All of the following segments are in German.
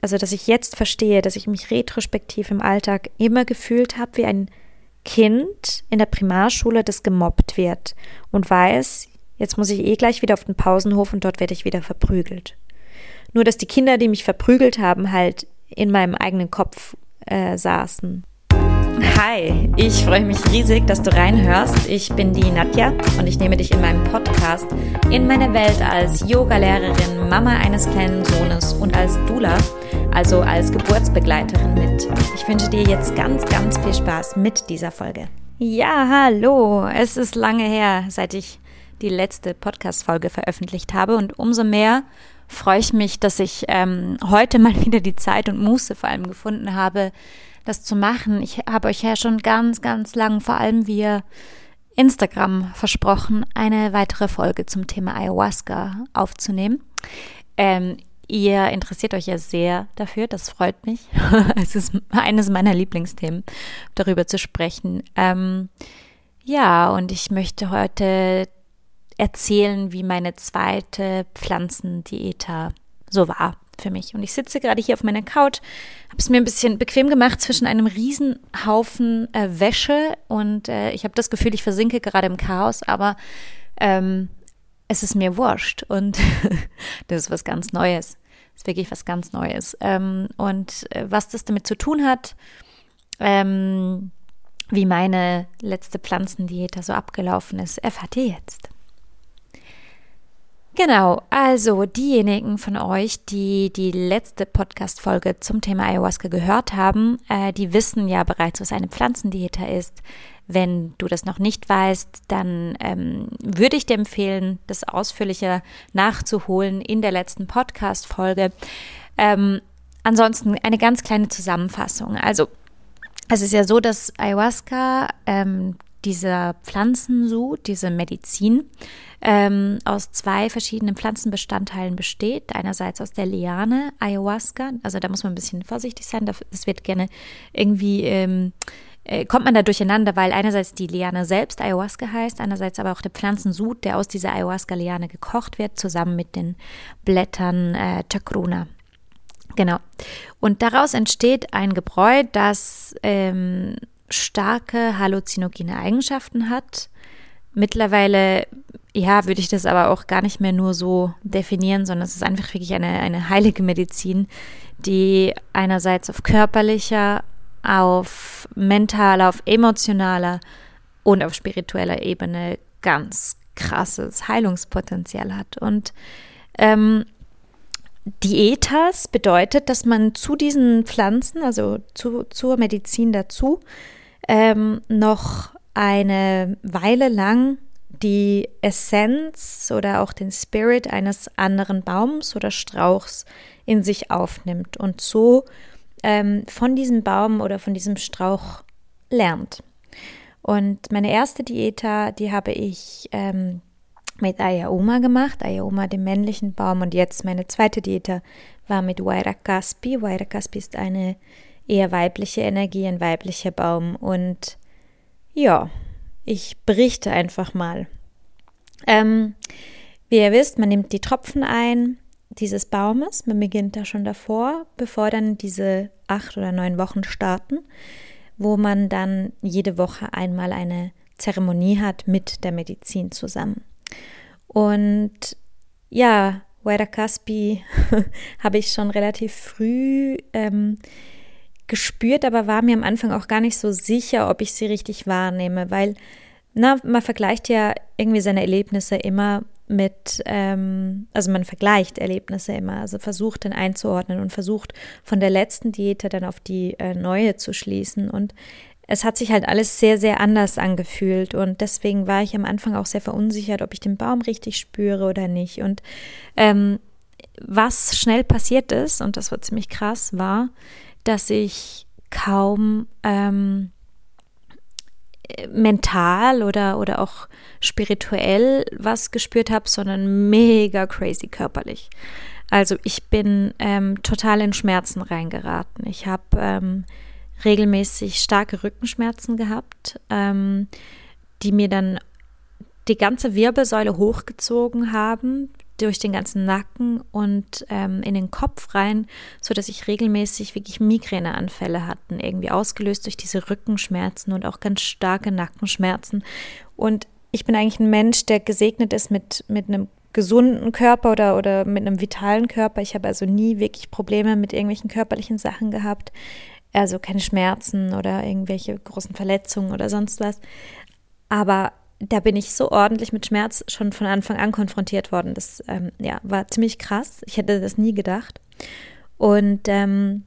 also dass ich jetzt verstehe, dass ich mich retrospektiv im Alltag immer gefühlt habe wie ein Kind in der Primarschule, das gemobbt wird und weiß, jetzt muss ich eh gleich wieder auf den Pausenhof und dort werde ich wieder verprügelt. Nur dass die Kinder, die mich verprügelt haben, halt in meinem eigenen Kopf äh, saßen. Hi, ich freue mich riesig, dass du reinhörst. Ich bin die Nadja und ich nehme dich in meinem Podcast in meine Welt als Yogalehrerin, Mama eines kleinen Sohnes und als Dula, also als Geburtsbegleiterin mit. Ich wünsche dir jetzt ganz, ganz viel Spaß mit dieser Folge. Ja, hallo. Es ist lange her, seit ich die letzte Podcast-Folge veröffentlicht habe und umso mehr freue ich mich, dass ich ähm, heute mal wieder die Zeit und Muße vor allem gefunden habe, das zu machen. Ich habe euch ja schon ganz, ganz lang, vor allem via Instagram, versprochen, eine weitere Folge zum Thema Ayahuasca aufzunehmen. Ähm, ihr interessiert euch ja sehr dafür, das freut mich. es ist eines meiner Lieblingsthemen, darüber zu sprechen. Ähm, ja, und ich möchte heute erzählen, wie meine zweite Pflanzendieta so war für mich. Und ich sitze gerade hier auf meiner Couch, habe es mir ein bisschen bequem gemacht zwischen einem Riesenhaufen äh, Wäsche und äh, ich habe das Gefühl, ich versinke gerade im Chaos, aber ähm, es ist mir wurscht und das ist was ganz Neues. Das ist wirklich was ganz Neues. Ähm, und äh, was das damit zu tun hat, ähm, wie meine letzte Pflanzendiät so abgelaufen ist, erfahrt ihr jetzt. Genau, also diejenigen von euch, die die letzte Podcast-Folge zum Thema Ayahuasca gehört haben, äh, die wissen ja bereits, was eine Pflanzendieta ist. Wenn du das noch nicht weißt, dann ähm, würde ich dir empfehlen, das ausführlicher nachzuholen in der letzten Podcast-Folge. Ähm, ansonsten eine ganz kleine Zusammenfassung. Also es ist ja so, dass Ayahuasca, ähm, dieser Pflanzensud, diese Medizin, ähm, aus zwei verschiedenen Pflanzenbestandteilen besteht. Einerseits aus der Liane, Ayahuasca, also da muss man ein bisschen vorsichtig sein, das wird gerne irgendwie, ähm, äh, kommt man da durcheinander, weil einerseits die Liane selbst Ayahuasca heißt, einerseits aber auch der Pflanzensud, der aus dieser Ayahuasca-Liane gekocht wird, zusammen mit den Blättern äh, Chacruna. Genau. Und daraus entsteht ein Gebräu, das ähm, starke halluzinogene Eigenschaften hat. Mittlerweile ja, würde ich das aber auch gar nicht mehr nur so definieren, sondern es ist einfach wirklich eine, eine heilige Medizin, die einerseits auf körperlicher, auf mentaler, auf emotionaler und auf spiritueller Ebene ganz krasses Heilungspotenzial hat. Und ähm, Dietas bedeutet, dass man zu diesen Pflanzen, also zu, zur Medizin dazu, ähm, noch eine Weile lang die Essenz oder auch den Spirit eines anderen Baums oder Strauchs in sich aufnimmt und so ähm, von diesem Baum oder von diesem Strauch lernt. Und meine erste Dieta, die habe ich ähm, mit Ayaoma gemacht, Ayaoma dem männlichen Baum und jetzt meine zweite Dieta war mit Wairakaspi. Wairakaspi ist eine eher weibliche Energie, ein weiblicher Baum und ja, ich berichte einfach mal. Ähm, wie ihr wisst, man nimmt die Tropfen ein dieses Baumes. Man beginnt da schon davor, bevor dann diese acht oder neun Wochen starten, wo man dann jede Woche einmal eine Zeremonie hat mit der Medizin zusammen. Und ja, Waira Caspi habe ich schon relativ früh ähm, gespürt, aber war mir am Anfang auch gar nicht so sicher, ob ich sie richtig wahrnehme, weil na, man vergleicht ja irgendwie seine Erlebnisse immer mit, ähm, also man vergleicht Erlebnisse immer, also versucht dann einzuordnen und versucht von der letzten Diete dann auf die äh, neue zu schließen. Und es hat sich halt alles sehr, sehr anders angefühlt und deswegen war ich am Anfang auch sehr verunsichert, ob ich den Baum richtig spüre oder nicht. Und ähm, was schnell passiert ist, und das war ziemlich krass, war, dass ich kaum ähm, mental oder, oder auch spirituell was gespürt habe, sondern mega crazy körperlich. Also ich bin ähm, total in Schmerzen reingeraten. Ich habe ähm, regelmäßig starke Rückenschmerzen gehabt, ähm, die mir dann die ganze Wirbelsäule hochgezogen haben, durch den ganzen Nacken und ähm, in den Kopf rein, so dass ich regelmäßig wirklich Migräneanfälle hatten, irgendwie ausgelöst durch diese Rückenschmerzen und auch ganz starke Nackenschmerzen. Und ich bin eigentlich ein Mensch, der gesegnet ist mit, mit einem gesunden Körper oder, oder mit einem vitalen Körper. Ich habe also nie wirklich Probleme mit irgendwelchen körperlichen Sachen gehabt. Also keine Schmerzen oder irgendwelche großen Verletzungen oder sonst was. Aber da bin ich so ordentlich mit Schmerz schon von Anfang an konfrontiert worden. Das ähm, ja, war ziemlich krass. Ich hätte das nie gedacht. Und ähm,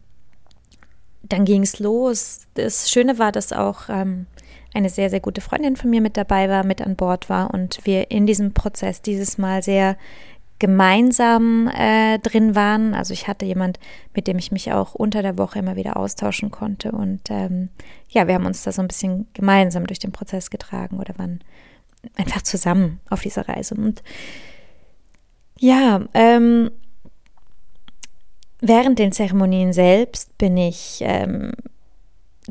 dann ging es los. Das Schöne war, dass auch ähm, eine sehr, sehr gute Freundin von mir mit dabei war, mit an Bord war und wir in diesem Prozess dieses Mal sehr gemeinsam äh, drin waren. Also ich hatte jemand, mit dem ich mich auch unter der Woche immer wieder austauschen konnte. Und ähm, ja, wir haben uns da so ein bisschen gemeinsam durch den Prozess getragen oder waren einfach zusammen auf dieser Reise. Und ja, ähm, während den Zeremonien selbst bin ich ähm,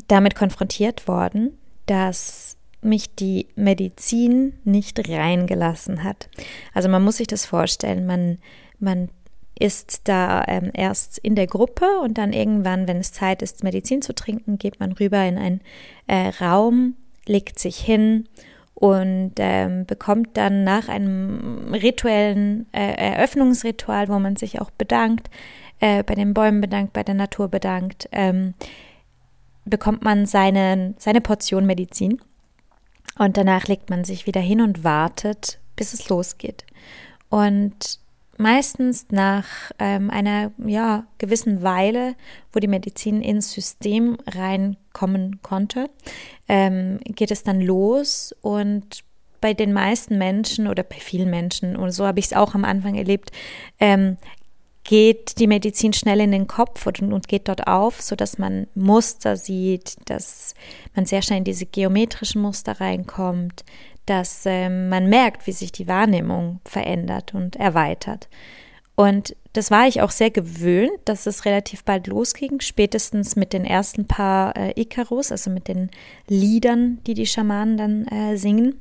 damit konfrontiert worden, dass mich die Medizin nicht reingelassen hat. Also man muss sich das vorstellen, man, man ist da ähm, erst in der Gruppe und dann irgendwann, wenn es Zeit ist, Medizin zu trinken, geht man rüber in einen äh, Raum, legt sich hin und ähm, bekommt dann nach einem rituellen äh, Eröffnungsritual, wo man sich auch bedankt, äh, bei den Bäumen bedankt, bei der Natur bedankt, ähm, bekommt man seine, seine Portion Medizin. Und danach legt man sich wieder hin und wartet, bis es losgeht. Und meistens nach ähm, einer ja, gewissen Weile, wo die Medizin ins System reinkommen konnte, ähm, geht es dann los und bei den meisten Menschen oder bei vielen Menschen, und so habe ich es auch am Anfang erlebt, ähm, geht die Medizin schnell in den Kopf und, und geht dort auf, sodass man Muster sieht, dass man sehr schnell in diese geometrischen Muster reinkommt, dass äh, man merkt, wie sich die Wahrnehmung verändert und erweitert. Und das war ich auch sehr gewöhnt, dass es relativ bald losging, spätestens mit den ersten paar äh, Icarus, also mit den Liedern, die die Schamanen dann äh, singen.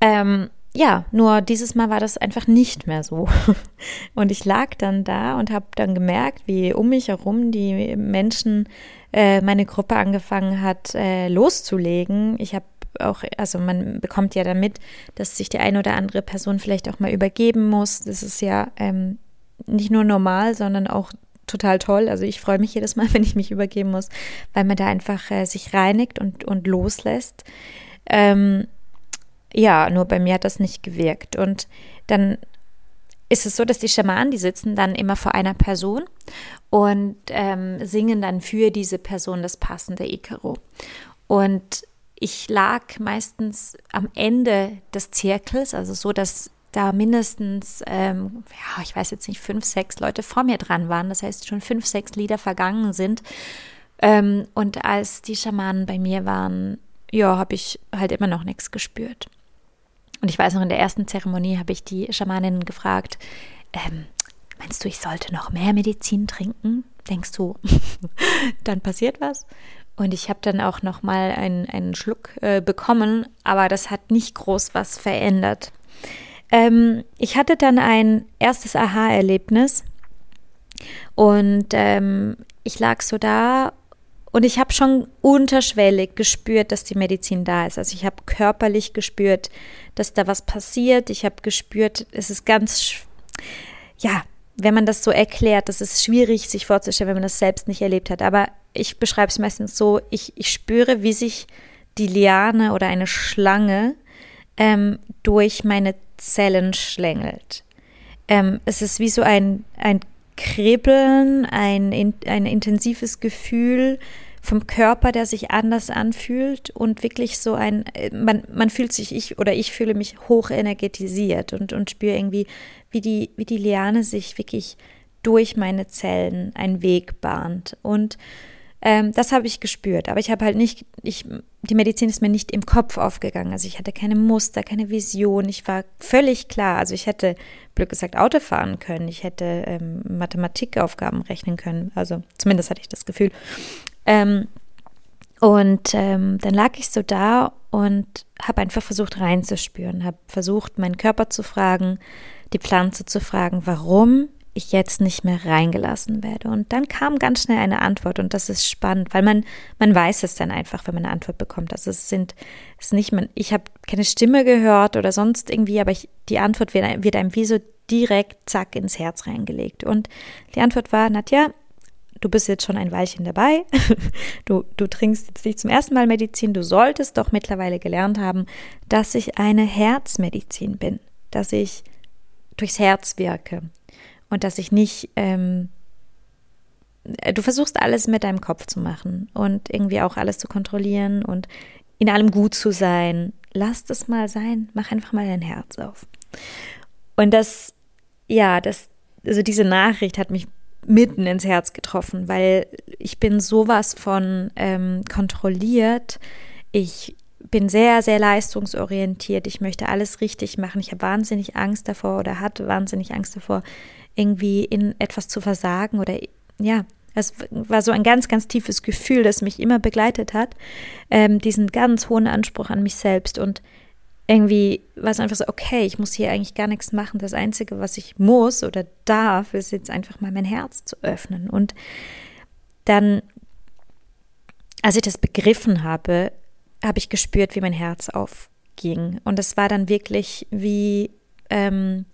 Ähm, ja, nur dieses Mal war das einfach nicht mehr so. Und ich lag dann da und habe dann gemerkt, wie um mich herum die Menschen, äh, meine Gruppe angefangen hat, äh, loszulegen. Ich habe auch, also man bekommt ja damit, dass sich die eine oder andere Person vielleicht auch mal übergeben muss. Das ist ja ähm, nicht nur normal, sondern auch total toll. Also ich freue mich jedes Mal, wenn ich mich übergeben muss, weil man da einfach äh, sich reinigt und, und loslässt. Ähm, ja, nur bei mir hat das nicht gewirkt. Und dann ist es so, dass die Schamanen, die sitzen dann immer vor einer Person und ähm, singen dann für diese Person das passende Ikaro. Und ich lag meistens am Ende des Zirkels, also so, dass da mindestens, ähm, ja, ich weiß jetzt nicht, fünf, sechs Leute vor mir dran waren. Das heißt, schon fünf, sechs Lieder vergangen sind. Ähm, und als die Schamanen bei mir waren, ja, habe ich halt immer noch nichts gespürt. Und ich weiß noch, in der ersten Zeremonie habe ich die Schamanin gefragt, ähm, meinst du, ich sollte noch mehr Medizin trinken? Denkst du, dann passiert was? Und ich habe dann auch noch mal einen, einen Schluck äh, bekommen, aber das hat nicht groß was verändert. Ähm, ich hatte dann ein erstes Aha-Erlebnis und ähm, ich lag so da und ich habe schon unterschwellig gespürt, dass die Medizin da ist. Also ich habe körperlich gespürt, dass da was passiert. Ich habe gespürt, es ist ganz, ja, wenn man das so erklärt, das ist schwierig sich vorzustellen, wenn man das selbst nicht erlebt hat. Aber ich beschreibe es meistens so, ich, ich spüre, wie sich die Liane oder eine Schlange ähm, durch meine Zellen schlängelt. Ähm, es ist wie so ein, ein Kribbeln, ein, ein intensives Gefühl vom Körper, der sich anders anfühlt und wirklich so ein, man, man fühlt sich, ich oder ich fühle mich hoch energetisiert und, und spüre irgendwie, wie die, wie die Liane sich wirklich durch meine Zellen einen Weg bahnt. Und ähm, das habe ich gespürt, aber ich habe halt nicht, ich, die Medizin ist mir nicht im Kopf aufgegangen. Also ich hatte keine Muster, keine Vision. Ich war völlig klar. Also ich hätte, blöd gesagt, Auto fahren können. Ich hätte ähm, Mathematikaufgaben rechnen können. Also zumindest hatte ich das Gefühl. Ähm, Und ähm, dann lag ich so da und habe einfach versucht reinzuspüren, habe versucht, meinen Körper zu fragen, die Pflanze zu fragen, warum ich jetzt nicht mehr reingelassen werde. Und dann kam ganz schnell eine Antwort und das ist spannend, weil man, man weiß es dann einfach, wenn man eine Antwort bekommt. Also es sind, es ist nicht, man, ich habe keine Stimme gehört oder sonst irgendwie, aber ich, die Antwort wird, wird einem wie so direkt zack ins Herz reingelegt. Und die Antwort war, Nadja, du bist jetzt schon ein Weilchen dabei. Du, du trinkst jetzt nicht zum ersten Mal Medizin. Du solltest doch mittlerweile gelernt haben, dass ich eine Herzmedizin bin, dass ich durchs Herz wirke und dass ich nicht, ähm, äh, du versuchst alles mit deinem Kopf zu machen und irgendwie auch alles zu kontrollieren und in allem gut zu sein. Lass das mal sein, mach einfach mal dein Herz auf. Und das, ja, das, also diese Nachricht hat mich mitten ins Herz getroffen, weil ich bin sowas von ähm, kontrolliert. Ich bin sehr, sehr leistungsorientiert. Ich möchte alles richtig machen. Ich habe wahnsinnig Angst davor oder hatte wahnsinnig Angst davor, irgendwie in etwas zu versagen oder ja, es war so ein ganz, ganz tiefes Gefühl, das mich immer begleitet hat, ähm, diesen ganz hohen Anspruch an mich selbst und irgendwie war es einfach so, okay, ich muss hier eigentlich gar nichts machen. Das Einzige, was ich muss oder darf, ist jetzt einfach mal mein Herz zu öffnen. Und dann, als ich das begriffen habe, habe ich gespürt, wie mein Herz aufging. Und es war dann wirklich wie ähm,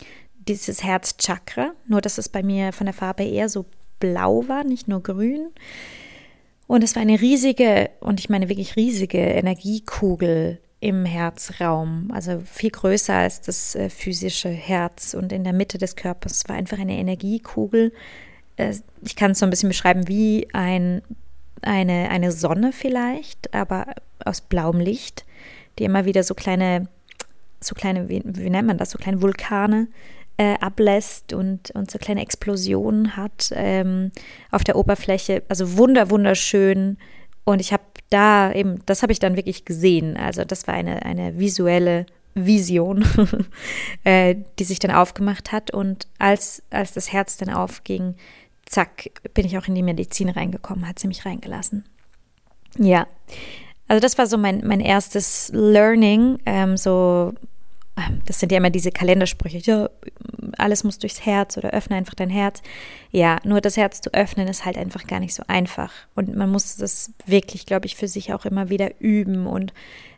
dieses Herzchakra, nur dass es bei mir von der Farbe eher so blau war, nicht nur grün. Und es war eine riesige, und ich meine wirklich riesige Energiekugel im Herzraum, also viel größer als das äh, physische Herz. Und in der Mitte des Körpers war einfach eine Energiekugel. Äh, ich kann es so ein bisschen beschreiben wie ein, eine, eine Sonne vielleicht, aber aus blauem Licht, die immer wieder so kleine, so kleine, wie, wie nennt man das, so kleine Vulkane äh, ablässt und, und so kleine Explosionen hat ähm, auf der Oberfläche. Also wunder, wunderschön. Und ich habe da eben, das habe ich dann wirklich gesehen. Also das war eine, eine visuelle Vision, äh, die sich dann aufgemacht hat. Und als, als das Herz dann aufging, zack, bin ich auch in die Medizin reingekommen, hat sie mich reingelassen. Ja, also das war so mein, mein erstes Learning, ähm, so das sind ja immer diese Kalendersprüche, ja, alles muss durchs Herz oder öffne einfach dein Herz. Ja, nur das Herz zu öffnen ist halt einfach gar nicht so einfach. Und man muss das wirklich, glaube ich, für sich auch immer wieder üben und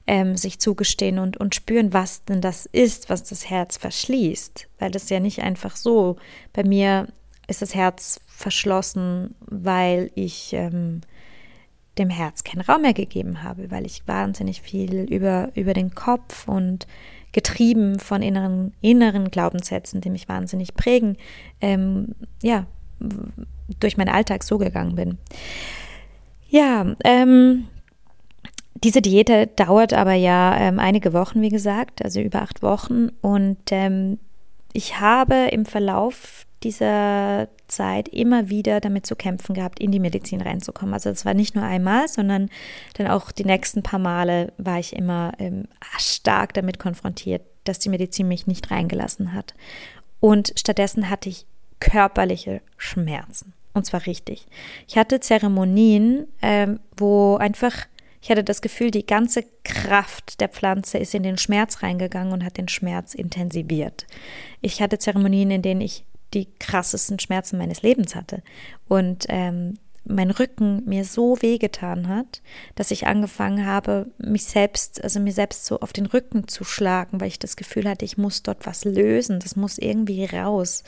ähm, sich zugestehen und, und spüren, was denn das ist, was das Herz verschließt. Weil das ja nicht einfach so. Bei mir ist das Herz verschlossen, weil ich ähm, dem Herz keinen Raum mehr gegeben habe, weil ich wahnsinnig viel über, über den Kopf und getrieben von inneren, inneren Glaubenssätzen, die mich wahnsinnig prägen, ähm, ja, durch meinen Alltag so gegangen bin. Ja, ähm, diese Diät dauert aber ja ähm, einige Wochen, wie gesagt, also über acht Wochen. Und ähm, ich habe im Verlauf dieser Zeit immer wieder damit zu kämpfen gehabt, in die Medizin reinzukommen. Also es war nicht nur einmal, sondern dann auch die nächsten paar Male war ich immer ähm, stark damit konfrontiert, dass die Medizin mich nicht reingelassen hat. Und stattdessen hatte ich körperliche Schmerzen. Und zwar richtig. Ich hatte Zeremonien, ähm, wo einfach, ich hatte das Gefühl, die ganze Kraft der Pflanze ist in den Schmerz reingegangen und hat den Schmerz intensiviert. Ich hatte Zeremonien, in denen ich die krassesten Schmerzen meines Lebens hatte. Und ähm, mein Rücken mir so wehgetan hat, dass ich angefangen habe, mich selbst, also mir selbst so auf den Rücken zu schlagen, weil ich das Gefühl hatte, ich muss dort was lösen, das muss irgendwie raus.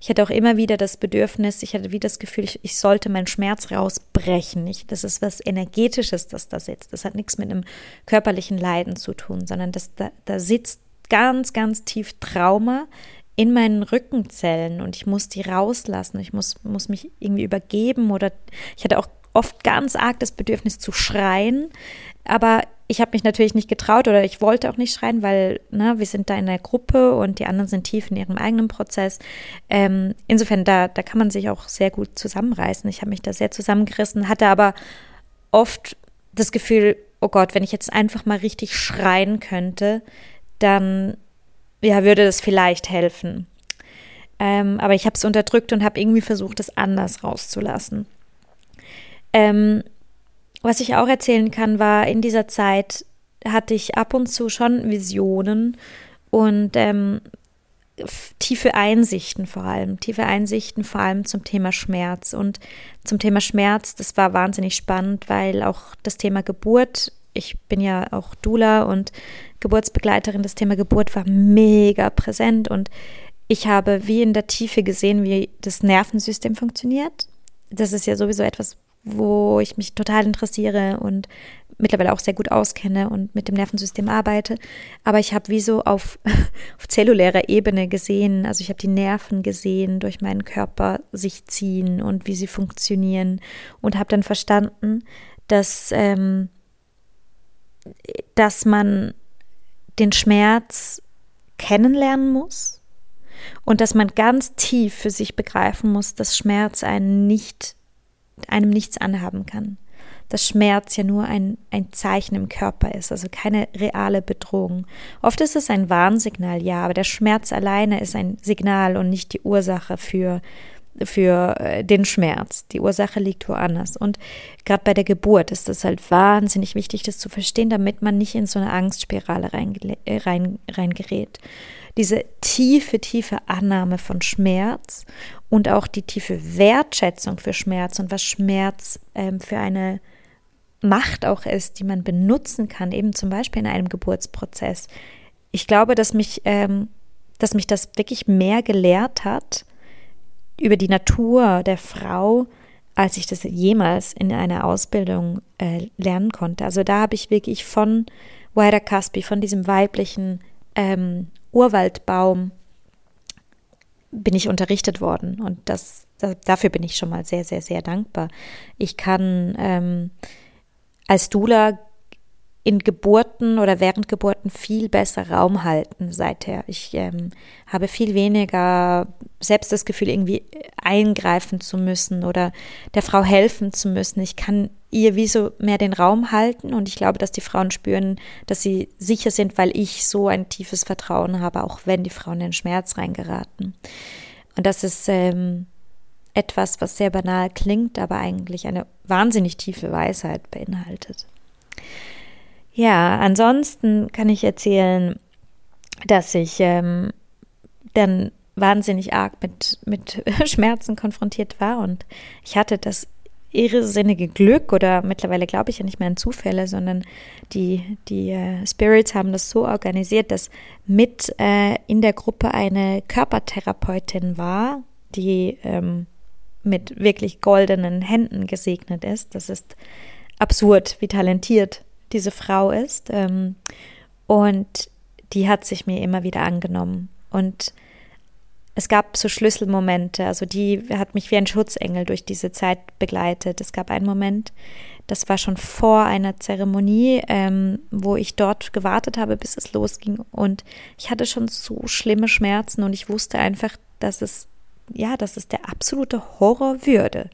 Ich hatte auch immer wieder das Bedürfnis, ich hatte wie das Gefühl, ich, ich sollte meinen Schmerz rausbrechen. Ich, das ist was Energetisches, das da sitzt. Das hat nichts mit einem körperlichen Leiden zu tun, sondern das, da, da sitzt ganz, ganz tief Trauma in meinen Rückenzellen und ich muss die rauslassen. Ich muss, muss mich irgendwie übergeben oder ich hatte auch oft ganz arg das Bedürfnis zu schreien, aber ich habe mich natürlich nicht getraut oder ich wollte auch nicht schreien, weil ne, wir sind da in der Gruppe und die anderen sind tief in ihrem eigenen Prozess. Ähm, insofern, da, da kann man sich auch sehr gut zusammenreißen. Ich habe mich da sehr zusammengerissen, hatte aber oft das Gefühl, oh Gott, wenn ich jetzt einfach mal richtig schreien könnte, dann ja, würde das vielleicht helfen. Ähm, aber ich habe es unterdrückt und habe irgendwie versucht, es anders rauszulassen. Ähm, was ich auch erzählen kann, war in dieser Zeit hatte ich ab und zu schon Visionen und ähm, tiefe Einsichten vor allem, tiefe Einsichten vor allem zum Thema Schmerz. Und zum Thema Schmerz, das war wahnsinnig spannend, weil auch das Thema Geburt, ich bin ja auch Dula und Geburtsbegleiterin, das Thema Geburt war mega präsent und ich habe wie in der Tiefe gesehen, wie das Nervensystem funktioniert. Das ist ja sowieso etwas, wo ich mich total interessiere und mittlerweile auch sehr gut auskenne und mit dem Nervensystem arbeite. Aber ich habe wie so auf, auf zellulärer Ebene gesehen, also ich habe die Nerven gesehen, durch meinen Körper sich ziehen und wie sie funktionieren und habe dann verstanden, dass, ähm, dass man den Schmerz kennenlernen muss und dass man ganz tief für sich begreifen muss, dass Schmerz einen nicht, einem nichts anhaben kann dass Schmerz ja nur ein, ein Zeichen im Körper ist, also keine reale Bedrohung. Oft ist es ein Warnsignal, ja, aber der Schmerz alleine ist ein Signal und nicht die Ursache für, für äh, den Schmerz. Die Ursache liegt woanders. Und gerade bei der Geburt ist es halt wahnsinnig wichtig, das zu verstehen, damit man nicht in so eine Angstspirale reingerät. Äh, rein, rein Diese tiefe, tiefe Annahme von Schmerz und auch die tiefe Wertschätzung für Schmerz und was Schmerz ähm, für eine Macht auch ist, die man benutzen kann, eben zum Beispiel in einem Geburtsprozess. Ich glaube, dass mich, ähm, dass mich das wirklich mehr gelehrt hat über die Natur der Frau, als ich das jemals in einer Ausbildung äh, lernen konnte. Also da habe ich wirklich von Waida Caspi, von diesem weiblichen ähm, Urwaldbaum, bin ich unterrichtet worden. Und das, das, dafür bin ich schon mal sehr, sehr, sehr dankbar. Ich kann ähm, als Dula in Geburten oder während Geburten viel besser Raum halten seither. Ich ähm, habe viel weniger selbst das Gefühl, irgendwie eingreifen zu müssen oder der Frau helfen zu müssen. Ich kann ihr wie so mehr den Raum halten und ich glaube, dass die Frauen spüren, dass sie sicher sind, weil ich so ein tiefes Vertrauen habe, auch wenn die Frauen in Schmerz reingeraten. Und das ist ähm, etwas, was sehr banal klingt, aber eigentlich eine wahnsinnig tiefe Weisheit beinhaltet. Ja, ansonsten kann ich erzählen, dass ich ähm, dann wahnsinnig arg mit, mit Schmerzen konfrontiert war und ich hatte das irrsinnige Glück oder mittlerweile glaube ich ja nicht mehr an Zufälle, sondern die, die äh, Spirits haben das so organisiert, dass mit äh, in der Gruppe eine Körpertherapeutin war, die ähm, mit wirklich goldenen Händen gesegnet ist. Das ist absurd, wie talentiert diese Frau ist. Ähm, und die hat sich mir immer wieder angenommen. Und es gab so Schlüsselmomente, also die hat mich wie ein Schutzengel durch diese Zeit begleitet. Es gab einen Moment, das war schon vor einer Zeremonie, ähm, wo ich dort gewartet habe, bis es losging. Und ich hatte schon so schlimme Schmerzen und ich wusste einfach, dass es ja, dass es der absolute Horror würde,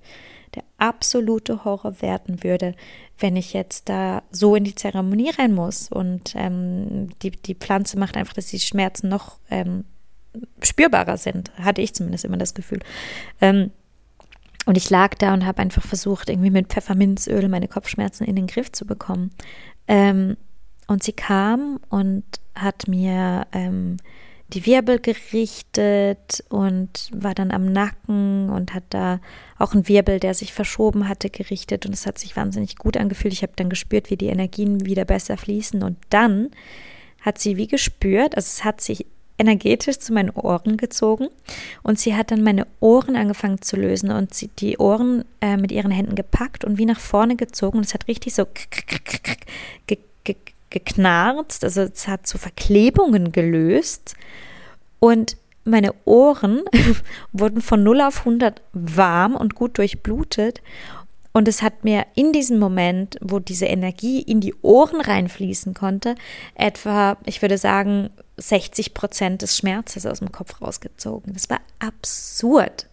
der absolute Horror werden würde, wenn ich jetzt da so in die Zeremonie rein muss. Und ähm, die, die Pflanze macht einfach, dass die Schmerzen noch ähm, spürbarer sind, hatte ich zumindest immer das Gefühl. Ähm, und ich lag da und habe einfach versucht, irgendwie mit Pfefferminzöl meine Kopfschmerzen in den Griff zu bekommen. Ähm, und sie kam und hat mir ähm, die Wirbel gerichtet und war dann am Nacken und hat da auch einen Wirbel, der sich verschoben hatte, gerichtet. Und es hat sich wahnsinnig gut angefühlt. Ich habe dann gespürt, wie die Energien wieder besser fließen. Und dann hat sie wie gespürt, also es hat sich energetisch zu meinen Ohren gezogen. Und sie hat dann meine Ohren angefangen zu lösen und sie die Ohren äh, mit ihren Händen gepackt und wie nach vorne gezogen. Und es hat richtig so geknarzt, also es hat so Verklebungen gelöst und meine Ohren wurden von 0 auf 100 warm und gut durchblutet und es hat mir in diesem Moment, wo diese Energie in die Ohren reinfließen konnte, etwa, ich würde sagen, 60 Prozent des Schmerzes aus dem Kopf rausgezogen. Das war absurd.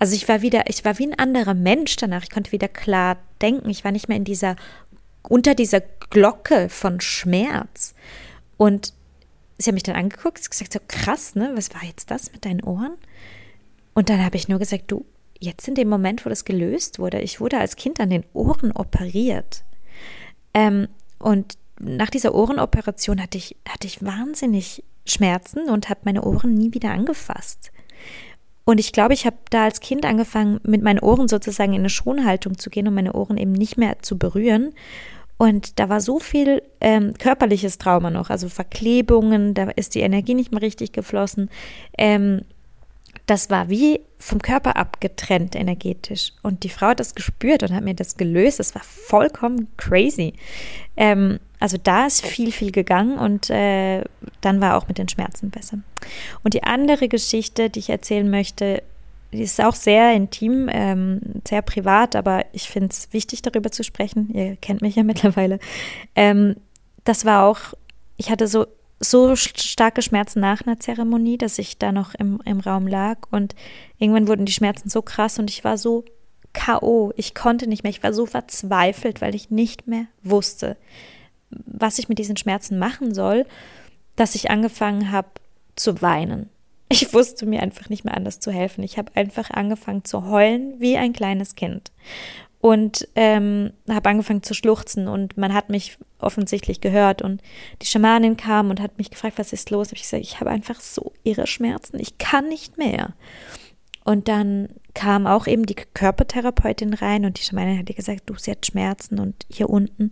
Also ich war wieder, ich war wie ein anderer Mensch danach. Ich konnte wieder klar denken. Ich war nicht mehr in dieser unter dieser Glocke von Schmerz. Und sie hat mich dann angeguckt, sie gesagt, so krass, ne? Was war jetzt das mit deinen Ohren? Und dann habe ich nur gesagt, du, jetzt in dem Moment, wo das gelöst wurde, ich wurde als Kind an den Ohren operiert. Ähm, und nach dieser Ohrenoperation hatte ich, hatte ich wahnsinnig Schmerzen und habe meine Ohren nie wieder angefasst. Und ich glaube, ich habe da als Kind angefangen, mit meinen Ohren sozusagen in eine Schonhaltung zu gehen und meine Ohren eben nicht mehr zu berühren. Und da war so viel ähm, körperliches Trauma noch, also Verklebungen, da ist die Energie nicht mehr richtig geflossen. Ähm, das war wie vom Körper abgetrennt energetisch. Und die Frau hat das gespürt und hat mir das gelöst. Das war vollkommen crazy. Ähm, also da ist viel, viel gegangen und äh, dann war auch mit den Schmerzen besser. Und die andere Geschichte, die ich erzählen möchte, die ist auch sehr intim, ähm, sehr privat, aber ich finde es wichtig, darüber zu sprechen. Ihr kennt mich ja mittlerweile. Ähm, das war auch, ich hatte so so starke Schmerzen nach einer Zeremonie, dass ich da noch im, im Raum lag und irgendwann wurden die Schmerzen so krass und ich war so K.O. Ich konnte nicht mehr. Ich war so verzweifelt, weil ich nicht mehr wusste, was ich mit diesen Schmerzen machen soll, dass ich angefangen habe zu weinen. Ich wusste mir einfach nicht mehr anders zu helfen. Ich habe einfach angefangen zu heulen wie ein kleines Kind und ähm, habe angefangen zu schluchzen und man hat mich offensichtlich gehört und die Schamanin kam und hat mich gefragt, was ist los? Hab ich gesagt, ich habe einfach so ihre Schmerzen, ich kann nicht mehr. Und dann kam auch eben die Körpertherapeutin rein und die Schamanin hat gesagt, du, sie hat Schmerzen und hier unten.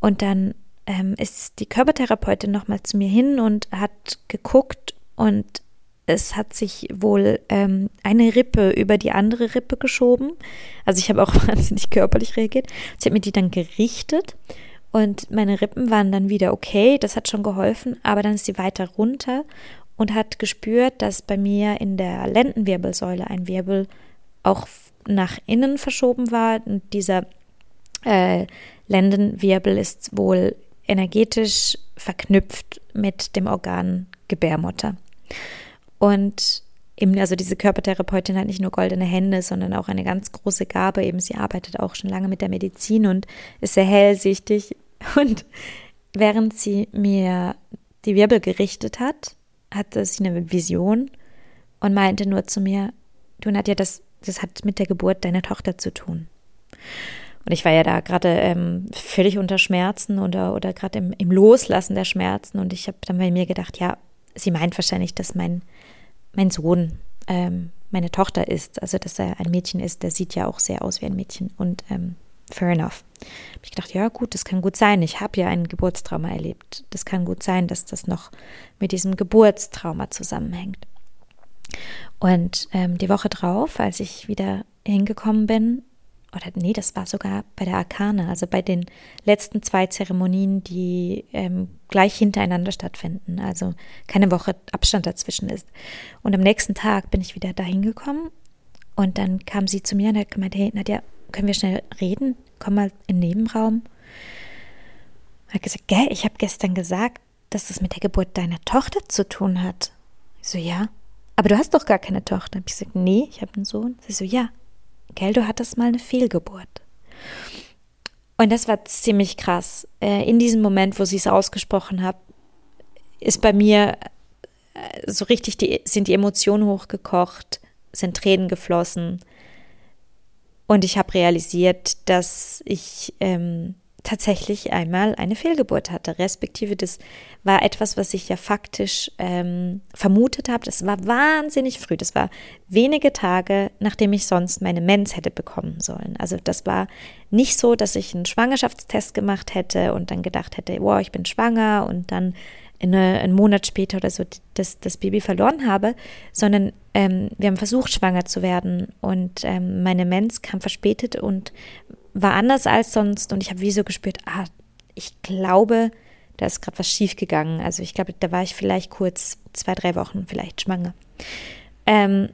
Und dann ähm, ist die Körpertherapeutin nochmal zu mir hin und hat geguckt und es hat sich wohl ähm, eine Rippe über die andere Rippe geschoben. Also ich habe auch wahnsinnig körperlich reagiert. Sie hat mir die dann gerichtet und meine Rippen waren dann wieder okay. Das hat schon geholfen, aber dann ist sie weiter runter und hat gespürt, dass bei mir in der Lendenwirbelsäule ein Wirbel auch nach innen verschoben war. Und dieser äh, Lendenwirbel ist wohl energetisch verknüpft mit dem Organ Gebärmutter. Und eben, also diese Körpertherapeutin hat nicht nur goldene Hände, sondern auch eine ganz große Gabe. Eben, sie arbeitet auch schon lange mit der Medizin und ist sehr hellsichtig. Und während sie mir die Wirbel gerichtet hat, hatte sie eine Vision und meinte nur zu mir, du Nadja, das, das hat mit der Geburt deiner Tochter zu tun. Und ich war ja da gerade ähm, völlig unter Schmerzen oder, oder gerade im, im Loslassen der Schmerzen. Und ich habe dann bei mir gedacht, ja, sie meint wahrscheinlich, dass mein mein Sohn ähm, meine Tochter ist, also dass er ein Mädchen ist, der sieht ja auch sehr aus wie ein Mädchen und ähm, fair enough. Hab ich gedacht, ja gut, das kann gut sein. Ich habe ja ein Geburtstrauma erlebt. Das kann gut sein, dass das noch mit diesem Geburtstrauma zusammenhängt. Und ähm, die Woche drauf, als ich wieder hingekommen bin, oder nee, das war sogar bei der Arkane, also bei den letzten zwei Zeremonien, die ähm, gleich hintereinander stattfinden, also keine Woche Abstand dazwischen ist. Und am nächsten Tag bin ich wieder dahin gekommen und dann kam sie zu mir und hat gemeint, hey Nadja, können wir schnell reden? Komm mal in den Nebenraum. Hat gesagt, gell, ich habe gestern gesagt, dass es mit der Geburt deiner Tochter zu tun hat. Ich so, ja. Aber du hast doch gar keine Tochter. Hab ich gesagt, nee, ich habe einen Sohn. Sie so, ja. Gell, du hattest mal eine Fehlgeburt. Und das war ziemlich krass. Äh, in diesem Moment, wo sie es ausgesprochen hat, ist bei mir äh, so richtig die, sind die Emotionen hochgekocht, sind Tränen geflossen. Und ich habe realisiert, dass ich ähm, tatsächlich einmal eine Fehlgeburt hatte, respektive das war etwas, was ich ja faktisch ähm, vermutet habe. Das war wahnsinnig früh, das war wenige Tage, nachdem ich sonst meine Mens hätte bekommen sollen. Also das war nicht so, dass ich einen Schwangerschaftstest gemacht hätte und dann gedacht hätte, wow, ich bin schwanger und dann eine, einen Monat später oder so das, das Baby verloren habe, sondern ähm, wir haben versucht, schwanger zu werden und ähm, meine Mens kam verspätet und war anders als sonst und ich habe wie so gespürt, ah, ich glaube, da ist gerade was schiefgegangen. Also ich glaube, da war ich vielleicht kurz zwei, drei Wochen vielleicht schwanger. Ähm,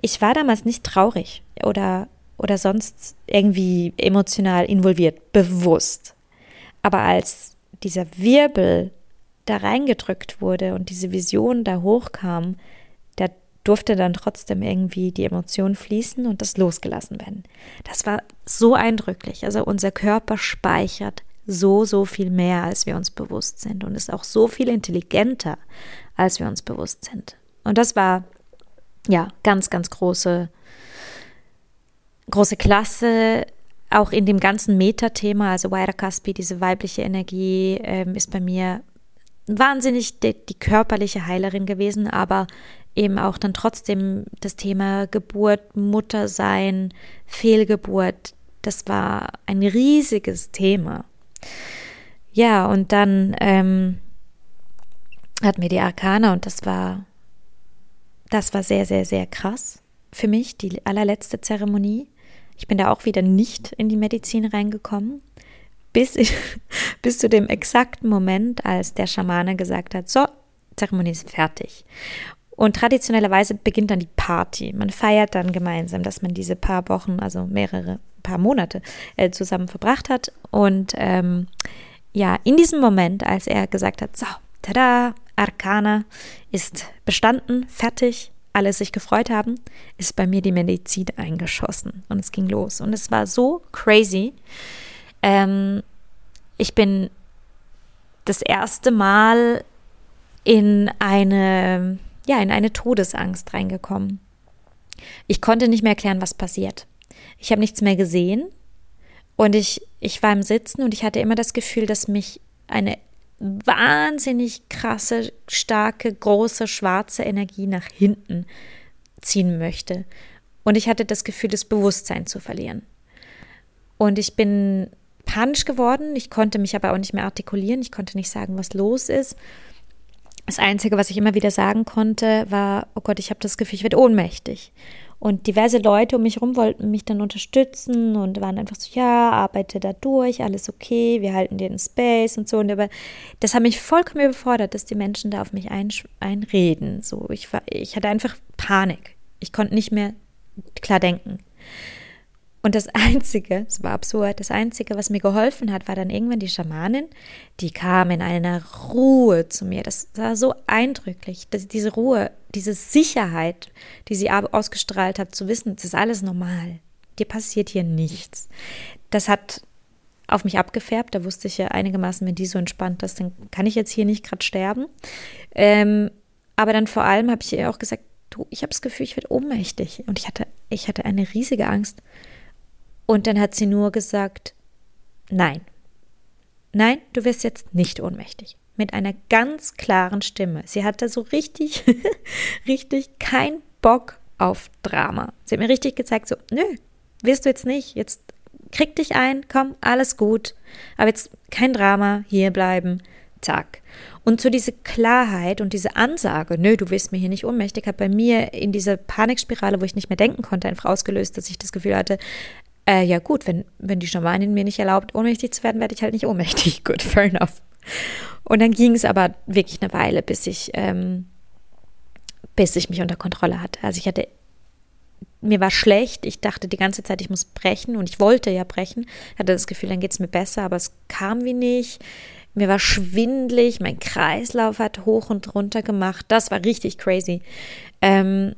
ich war damals nicht traurig oder, oder sonst irgendwie emotional involviert, bewusst. Aber als dieser Wirbel da reingedrückt wurde und diese Vision da hochkam, durfte dann trotzdem irgendwie die Emotion fließen und das losgelassen werden. Das war so eindrücklich. Also unser Körper speichert so, so viel mehr, als wir uns bewusst sind und ist auch so viel intelligenter, als wir uns bewusst sind. Und das war, ja, ganz, ganz große, große Klasse, auch in dem ganzen Meta-Thema, also Kaspi, diese weibliche Energie, ähm, ist bei mir wahnsinnig die, die körperliche Heilerin gewesen, aber eben auch dann trotzdem das Thema Geburt, Muttersein, Fehlgeburt, das war ein riesiges Thema. Ja, und dann ähm, hatten wir die Arkana und das war, das war sehr, sehr, sehr krass für mich, die allerletzte Zeremonie. Ich bin da auch wieder nicht in die Medizin reingekommen, bis, ich, bis zu dem exakten Moment, als der Schamane gesagt hat, so, Zeremonie ist fertig. Und traditionellerweise beginnt dann die Party. Man feiert dann gemeinsam, dass man diese paar Wochen, also mehrere, paar Monate äh, zusammen verbracht hat. Und ähm, ja, in diesem Moment, als er gesagt hat, so, tada, Arkana ist bestanden, fertig, alle sich gefreut haben, ist bei mir die Medizin eingeschossen und es ging los. Und es war so crazy. Ähm, ich bin das erste Mal in eine, ja, in eine Todesangst reingekommen. Ich konnte nicht mehr erklären, was passiert. Ich habe nichts mehr gesehen und ich, ich war im Sitzen und ich hatte immer das Gefühl, dass mich eine wahnsinnig krasse, starke, große, schwarze Energie nach hinten ziehen möchte. Und ich hatte das Gefühl, das Bewusstsein zu verlieren. Und ich bin panisch geworden. Ich konnte mich aber auch nicht mehr artikulieren. Ich konnte nicht sagen, was los ist. Das Einzige, was ich immer wieder sagen konnte, war, oh Gott, ich habe das Gefühl, ich werde ohnmächtig. Und diverse Leute um mich herum wollten mich dann unterstützen und waren einfach so, ja, arbeite da durch, alles okay, wir halten dir den Space und so. Und aber das hat mich vollkommen überfordert, dass die Menschen da auf mich ein, einreden. So, ich war, ich hatte einfach Panik. Ich konnte nicht mehr klar denken. Und das Einzige, es war absurd, das Einzige, was mir geholfen hat, war dann irgendwann die Schamanin, die kam in einer Ruhe zu mir. Das war so eindrücklich, diese Ruhe, diese Sicherheit, die sie ausgestrahlt hat, zu wissen, es ist alles normal. Dir passiert hier nichts. Das hat auf mich abgefärbt. Da wusste ich ja einigermaßen, wenn die so entspannt ist, dann kann ich jetzt hier nicht gerade sterben. Ähm, aber dann vor allem habe ich ihr auch gesagt, du, ich habe das Gefühl, ich werde ohnmächtig. Und ich hatte, ich hatte eine riesige Angst. Und dann hat sie nur gesagt, nein, nein, du wirst jetzt nicht ohnmächtig. Mit einer ganz klaren Stimme. Sie hatte so richtig, richtig kein Bock auf Drama. Sie hat mir richtig gezeigt, so, nö, wirst du jetzt nicht. Jetzt krieg dich ein, komm, alles gut. Aber jetzt kein Drama, hier bleiben, zack. Und so diese Klarheit und diese Ansage, nö, du wirst mir hier nicht ohnmächtig, hat bei mir in dieser Panikspirale, wo ich nicht mehr denken konnte, einfach ausgelöst, dass ich das Gefühl hatte, äh, ja gut, wenn, wenn die Schamanin mir nicht erlaubt, ohnmächtig zu werden, werde ich halt nicht ohnmächtig. Gut, fair enough. Und dann ging es aber wirklich eine Weile, bis ich, ähm, bis ich mich unter Kontrolle hatte. Also ich hatte, mir war schlecht, ich dachte die ganze Zeit, ich muss brechen und ich wollte ja brechen, hatte das Gefühl, dann geht es mir besser, aber es kam wie nicht. Mir war schwindlig, mein Kreislauf hat hoch und runter gemacht, das war richtig crazy. Ähm,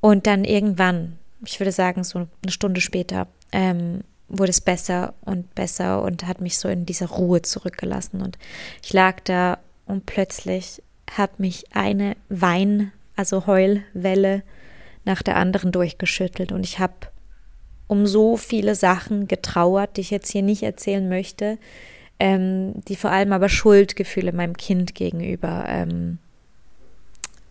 und dann irgendwann, ich würde sagen, so eine Stunde später ähm, wurde es besser und besser und hat mich so in diese Ruhe zurückgelassen. Und ich lag da und plötzlich hat mich eine Wein, also Heulwelle nach der anderen durchgeschüttelt. Und ich habe um so viele Sachen getrauert, die ich jetzt hier nicht erzählen möchte, ähm, die vor allem aber Schuldgefühle meinem Kind gegenüber ähm,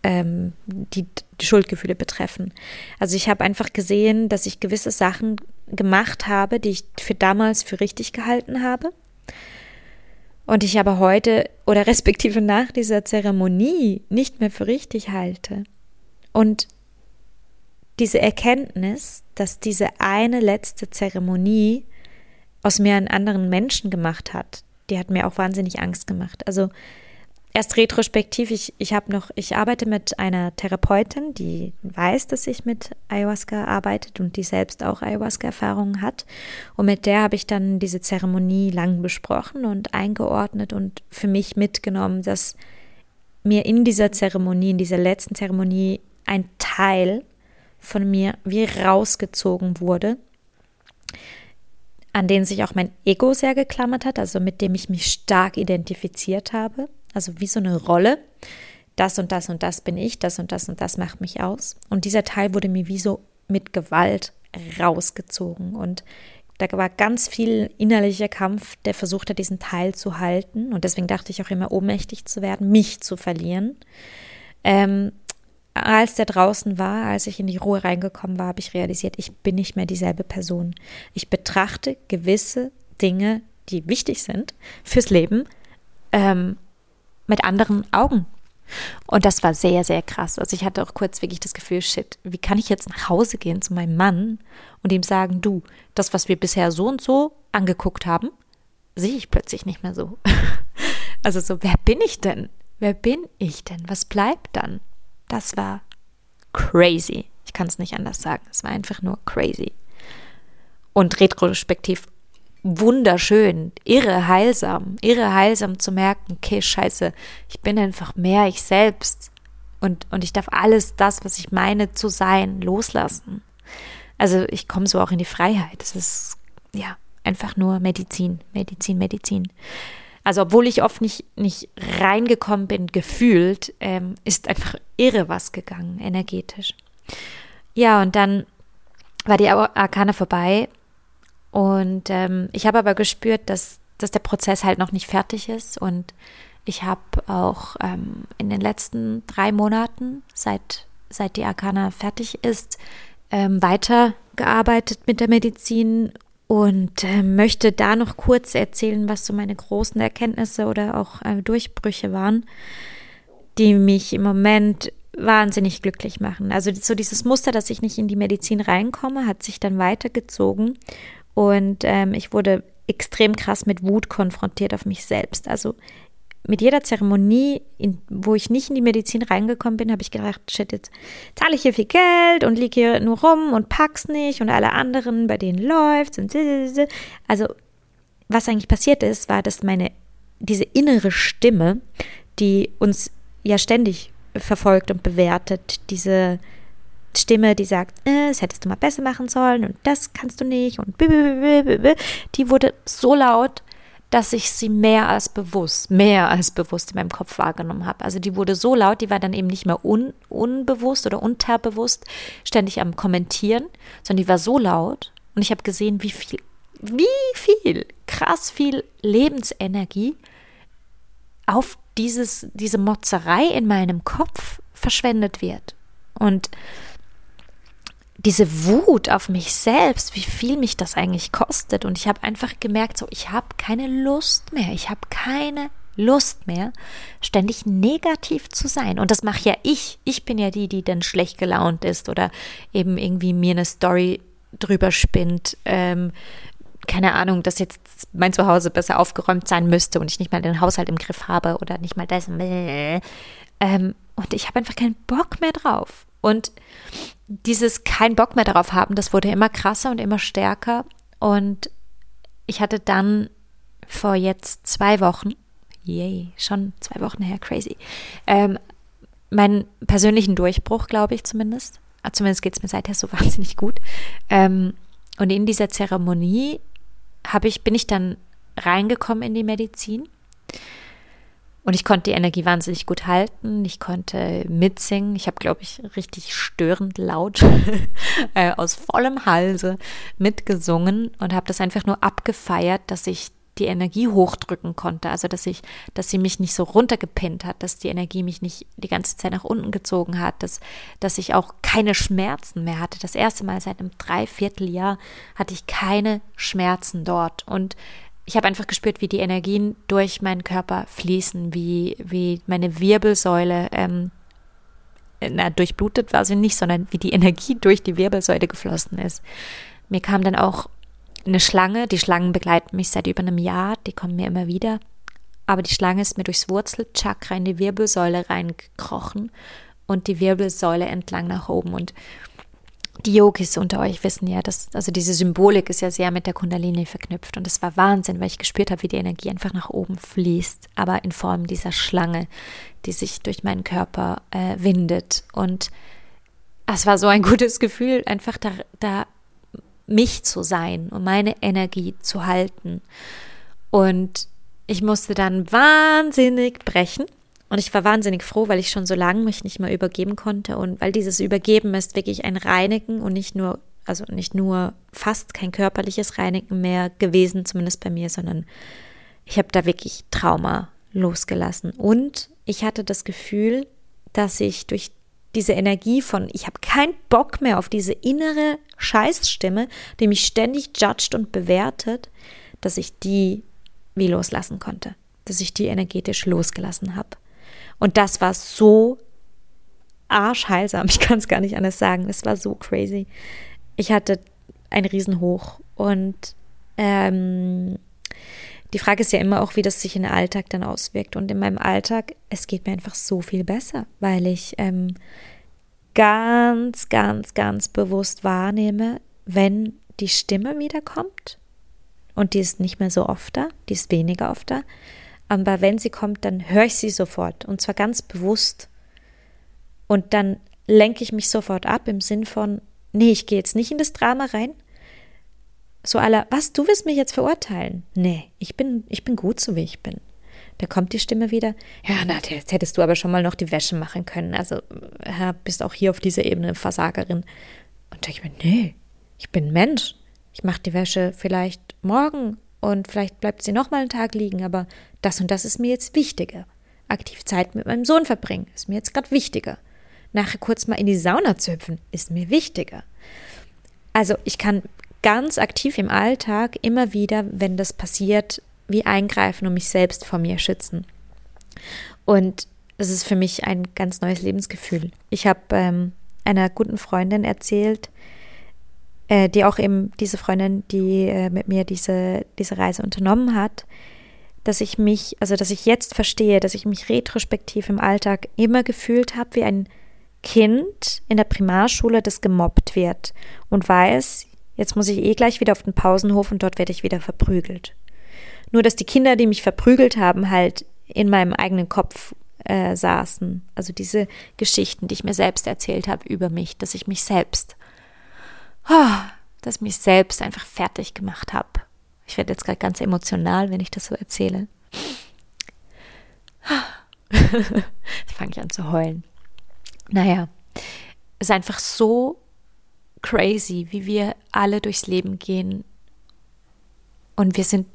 ähm, die, die Schuldgefühle betreffen. Also ich habe einfach gesehen, dass ich gewisse Sachen gemacht habe, die ich für damals für richtig gehalten habe. Und ich aber heute oder respektive nach dieser Zeremonie nicht mehr für richtig halte. Und diese Erkenntnis, dass diese eine letzte Zeremonie aus mir einen anderen Menschen gemacht hat, die hat mir auch wahnsinnig Angst gemacht. Also erst retrospektiv, ich, ich habe noch, ich arbeite mit einer Therapeutin, die weiß, dass ich mit Ayahuasca arbeitet und die selbst auch Ayahuasca-Erfahrungen hat. Und mit der habe ich dann diese Zeremonie lang besprochen und eingeordnet und für mich mitgenommen, dass mir in dieser Zeremonie, in dieser letzten Zeremonie, ein Teil von mir wie rausgezogen wurde, an den sich auch mein Ego sehr geklammert hat, also mit dem ich mich stark identifiziert habe also wie so eine Rolle. Das und das und das bin ich, das und das und das macht mich aus. Und dieser Teil wurde mir wie so mit Gewalt rausgezogen. Und Da war ganz viel innerlicher Kampf, der versucht hat, diesen Teil zu halten. Und deswegen dachte ich auch immer, ohnmächtig zu werden, mich zu verlieren. Ähm, als der draußen war, als ich in die Ruhe reingekommen war, habe ich realisiert, ich bin nicht mehr dieselbe Person. Ich betrachte gewisse Dinge, die wichtig sind fürs Leben, ähm, mit anderen Augen. Und das war sehr, sehr krass. Also ich hatte auch kurz wirklich das Gefühl, shit, wie kann ich jetzt nach Hause gehen zu meinem Mann und ihm sagen, du, das, was wir bisher so und so angeguckt haben, sehe ich plötzlich nicht mehr so. Also so, wer bin ich denn? Wer bin ich denn? Was bleibt dann? Das war crazy. Ich kann es nicht anders sagen. Es war einfach nur crazy. Und retrospektiv wunderschön, irre heilsam, irre heilsam zu merken, okay, scheiße, ich bin einfach mehr ich selbst und, und ich darf alles das, was ich meine zu sein, loslassen. Also ich komme so auch in die Freiheit. Es ist ja einfach nur Medizin, Medizin, Medizin. Also obwohl ich oft nicht, nicht reingekommen bin, gefühlt, ähm, ist einfach irre was gegangen, energetisch. Ja, und dann war die Arkane vorbei und ähm, ich habe aber gespürt, dass, dass der Prozess halt noch nicht fertig ist. Und ich habe auch ähm, in den letzten drei Monaten, seit, seit die Arkana fertig ist, ähm, weitergearbeitet mit der Medizin und äh, möchte da noch kurz erzählen, was so meine großen Erkenntnisse oder auch äh, Durchbrüche waren, die mich im Moment wahnsinnig glücklich machen. Also so dieses Muster, dass ich nicht in die Medizin reinkomme, hat sich dann weitergezogen und ähm, ich wurde extrem krass mit Wut konfrontiert auf mich selbst. Also mit jeder Zeremonie, in, wo ich nicht in die Medizin reingekommen bin, habe ich gedacht, shit, jetzt zahle ich hier viel Geld und liege hier nur rum und pack's nicht und alle anderen, bei denen läuft's und also was eigentlich passiert ist, war, dass meine diese innere Stimme, die uns ja ständig verfolgt und bewertet, diese Stimme, die sagt, äh, das hättest du mal besser machen sollen und das kannst du nicht und die wurde so laut, dass ich sie mehr als bewusst, mehr als bewusst in meinem Kopf wahrgenommen habe. Also die wurde so laut, die war dann eben nicht mehr un, unbewusst oder unterbewusst ständig am Kommentieren, sondern die war so laut und ich habe gesehen, wie viel, wie viel, krass viel Lebensenergie auf dieses, diese Motzerei in meinem Kopf verschwendet wird. Und diese Wut auf mich selbst, wie viel mich das eigentlich kostet. Und ich habe einfach gemerkt, so, ich habe keine Lust mehr. Ich habe keine Lust mehr, ständig negativ zu sein. Und das mache ja ich. Ich bin ja die, die dann schlecht gelaunt ist oder eben irgendwie mir eine Story drüber spinnt. Ähm, keine Ahnung, dass jetzt mein Zuhause besser aufgeräumt sein müsste und ich nicht mal den Haushalt im Griff habe oder nicht mal das. Ähm, und ich habe einfach keinen Bock mehr drauf. Und dieses kein Bock mehr darauf haben, das wurde immer krasser und immer stärker. Und ich hatte dann vor jetzt zwei Wochen, yay, schon zwei Wochen her, crazy, ähm, meinen persönlichen Durchbruch, glaube ich zumindest. Ah, zumindest geht es mir seither so wahnsinnig gut. Ähm, und in dieser Zeremonie habe ich, bin ich dann reingekommen in die Medizin und ich konnte die Energie wahnsinnig gut halten. Ich konnte mitsingen. Ich habe, glaube ich, richtig störend laut äh, aus vollem Halse mitgesungen und habe das einfach nur abgefeiert, dass ich die Energie hochdrücken konnte. Also dass ich, dass sie mich nicht so runtergepinnt hat, dass die Energie mich nicht die ganze Zeit nach unten gezogen hat, dass, dass ich auch keine Schmerzen mehr hatte. Das erste Mal seit einem Dreivierteljahr hatte ich keine Schmerzen dort. Und ich habe einfach gespürt, wie die Energien durch meinen Körper fließen, wie, wie meine Wirbelsäule, ähm, na, durchblutet war sie nicht, sondern wie die Energie durch die Wirbelsäule geflossen ist. Mir kam dann auch eine Schlange, die Schlangen begleiten mich seit über einem Jahr, die kommen mir immer wieder. Aber die Schlange ist mir durchs Wurzelchakra in die Wirbelsäule reingekrochen und die Wirbelsäule entlang nach oben. Und die Yogis unter euch wissen ja, dass, also diese Symbolik ist ja sehr mit der Kundalini verknüpft. Und es war Wahnsinn, weil ich gespürt habe, wie die Energie einfach nach oben fließt, aber in Form dieser Schlange, die sich durch meinen Körper äh, windet. Und es war so ein gutes Gefühl, einfach da, da mich zu sein und meine Energie zu halten. Und ich musste dann wahnsinnig brechen und ich war wahnsinnig froh, weil ich schon so lange mich nicht mehr übergeben konnte und weil dieses Übergeben ist wirklich ein Reinigen und nicht nur also nicht nur fast kein körperliches Reinigen mehr gewesen, zumindest bei mir, sondern ich habe da wirklich Trauma losgelassen. Und ich hatte das Gefühl, dass ich durch diese Energie von, ich habe keinen Bock mehr auf diese innere Scheißstimme, die mich ständig judgt und bewertet, dass ich die wie loslassen konnte, dass ich die energetisch losgelassen habe. Und das war so arschheilsam, ich kann es gar nicht anders sagen, es war so crazy. Ich hatte ein Riesenhoch und ähm, die Frage ist ja immer auch, wie das sich in den Alltag dann auswirkt. Und in meinem Alltag, es geht mir einfach so viel besser, weil ich ähm, ganz, ganz, ganz bewusst wahrnehme, wenn die Stimme wiederkommt. Und die ist nicht mehr so oft da, die ist weniger oft da. Aber wenn sie kommt, dann höre ich sie sofort. Und zwar ganz bewusst. Und dann lenke ich mich sofort ab im Sinn von, nee, ich gehe jetzt nicht in das Drama rein, so aller, was, du willst mich jetzt verurteilen? Nee, ich bin, ich bin gut, so wie ich bin. Da kommt die Stimme wieder. Ja, na, jetzt hättest du aber schon mal noch die Wäsche machen können. Also, ja, bist auch hier auf dieser Ebene Versagerin. Und denke ich mir, nee, ich bin Mensch. Ich mache die Wäsche vielleicht morgen und vielleicht bleibt sie noch mal einen Tag liegen, aber das und das ist mir jetzt wichtiger. Aktiv Zeit mit meinem Sohn verbringen ist mir jetzt gerade wichtiger. Nachher kurz mal in die Sauna zu hüpfen ist mir wichtiger. Also ich kann ganz aktiv im Alltag immer wieder, wenn das passiert, wie eingreifen und mich selbst vor mir schützen. Und es ist für mich ein ganz neues Lebensgefühl. Ich habe ähm, einer guten Freundin erzählt, äh, die auch eben diese Freundin, die äh, mit mir diese, diese Reise unternommen hat, dass ich mich, also dass ich jetzt verstehe, dass ich mich retrospektiv im Alltag immer gefühlt habe wie ein Kind in der Primarschule, das gemobbt wird und weiß, Jetzt muss ich eh gleich wieder auf den Pausenhof und dort werde ich wieder verprügelt. Nur, dass die Kinder, die mich verprügelt haben, halt in meinem eigenen Kopf äh, saßen. Also diese Geschichten, die ich mir selbst erzählt habe über mich, dass ich mich selbst, oh, dass mich selbst einfach fertig gemacht habe. Ich werde jetzt gerade ganz emotional, wenn ich das so erzähle. Jetzt fange ich an zu heulen. Naja, es ist einfach so crazy, wie wir alle durchs Leben gehen. Und wir sind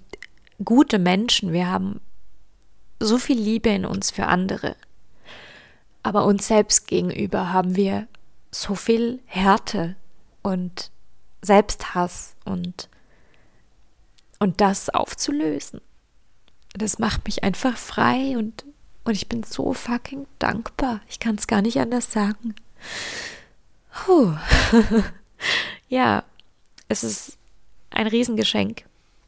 gute Menschen, wir haben so viel Liebe in uns für andere. Aber uns selbst gegenüber haben wir so viel Härte und Selbsthass und, und das aufzulösen. Das macht mich einfach frei und, und ich bin so fucking dankbar. Ich kann es gar nicht anders sagen. Puh. ja, es ist ein Riesengeschenk.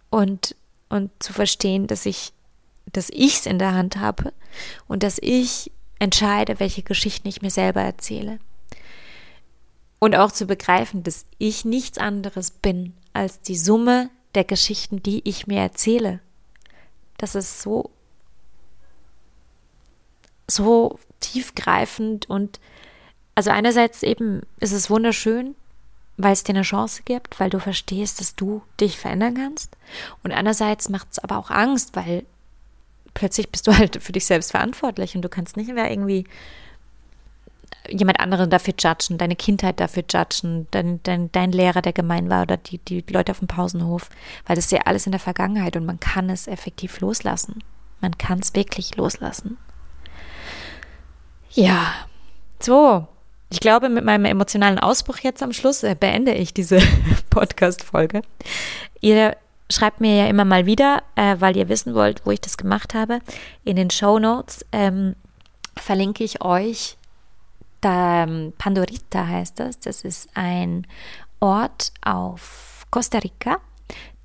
Und, und zu verstehen, dass ich, dass ich es in der Hand habe und dass ich entscheide, welche Geschichten ich mir selber erzähle. Und auch zu begreifen, dass ich nichts anderes bin als die Summe der Geschichten, die ich mir erzähle. Das ist so, so tiefgreifend und also einerseits eben ist es wunderschön, weil es dir eine Chance gibt, weil du verstehst, dass du dich verändern kannst. Und andererseits macht es aber auch Angst, weil plötzlich bist du halt für dich selbst verantwortlich und du kannst nicht mehr irgendwie jemand anderen dafür judgen, deine Kindheit dafür judgen, dein, dein, dein Lehrer, der gemein war oder die, die Leute auf dem Pausenhof, weil das ist ja alles in der Vergangenheit und man kann es effektiv loslassen. Man kann es wirklich loslassen. Ja, so, ich glaube, mit meinem emotionalen Ausbruch jetzt am Schluss äh, beende ich diese Podcast-Folge. Ihr schreibt mir ja immer mal wieder, äh, weil ihr wissen wollt, wo ich das gemacht habe. In den Show Notes ähm, verlinke ich euch, da, ähm, Pandorita heißt das. Das ist ein Ort auf Costa Rica,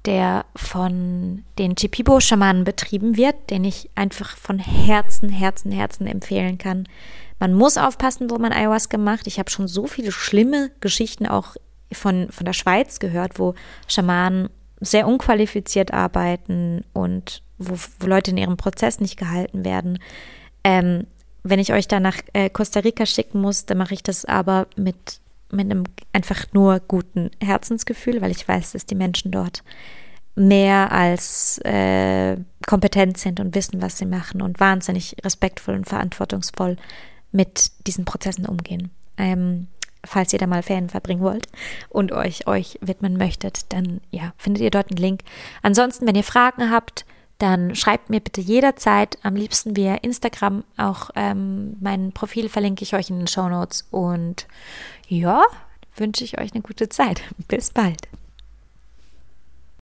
der von den Chipibo-Schamanen betrieben wird, den ich einfach von Herzen, Herzen, Herzen empfehlen kann. Man muss aufpassen, wo man Ayahuasca macht. Ich habe schon so viele schlimme Geschichten auch von, von der Schweiz gehört, wo Schamanen sehr unqualifiziert arbeiten und wo, wo Leute in ihrem Prozess nicht gehalten werden. Ähm, wenn ich euch da nach äh, Costa Rica schicken muss, dann mache ich das aber mit, mit einem einfach nur guten Herzensgefühl, weil ich weiß, dass die Menschen dort mehr als äh, kompetent sind und wissen, was sie machen und wahnsinnig respektvoll und verantwortungsvoll mit diesen Prozessen umgehen. Ähm, falls ihr da mal Ferien verbringen wollt und euch euch widmen möchtet, dann ja, findet ihr dort einen Link. Ansonsten, wenn ihr Fragen habt, dann schreibt mir bitte jederzeit, am liebsten via Instagram. Auch ähm, mein Profil verlinke ich euch in den Show Notes. Und ja, wünsche ich euch eine gute Zeit. Bis bald.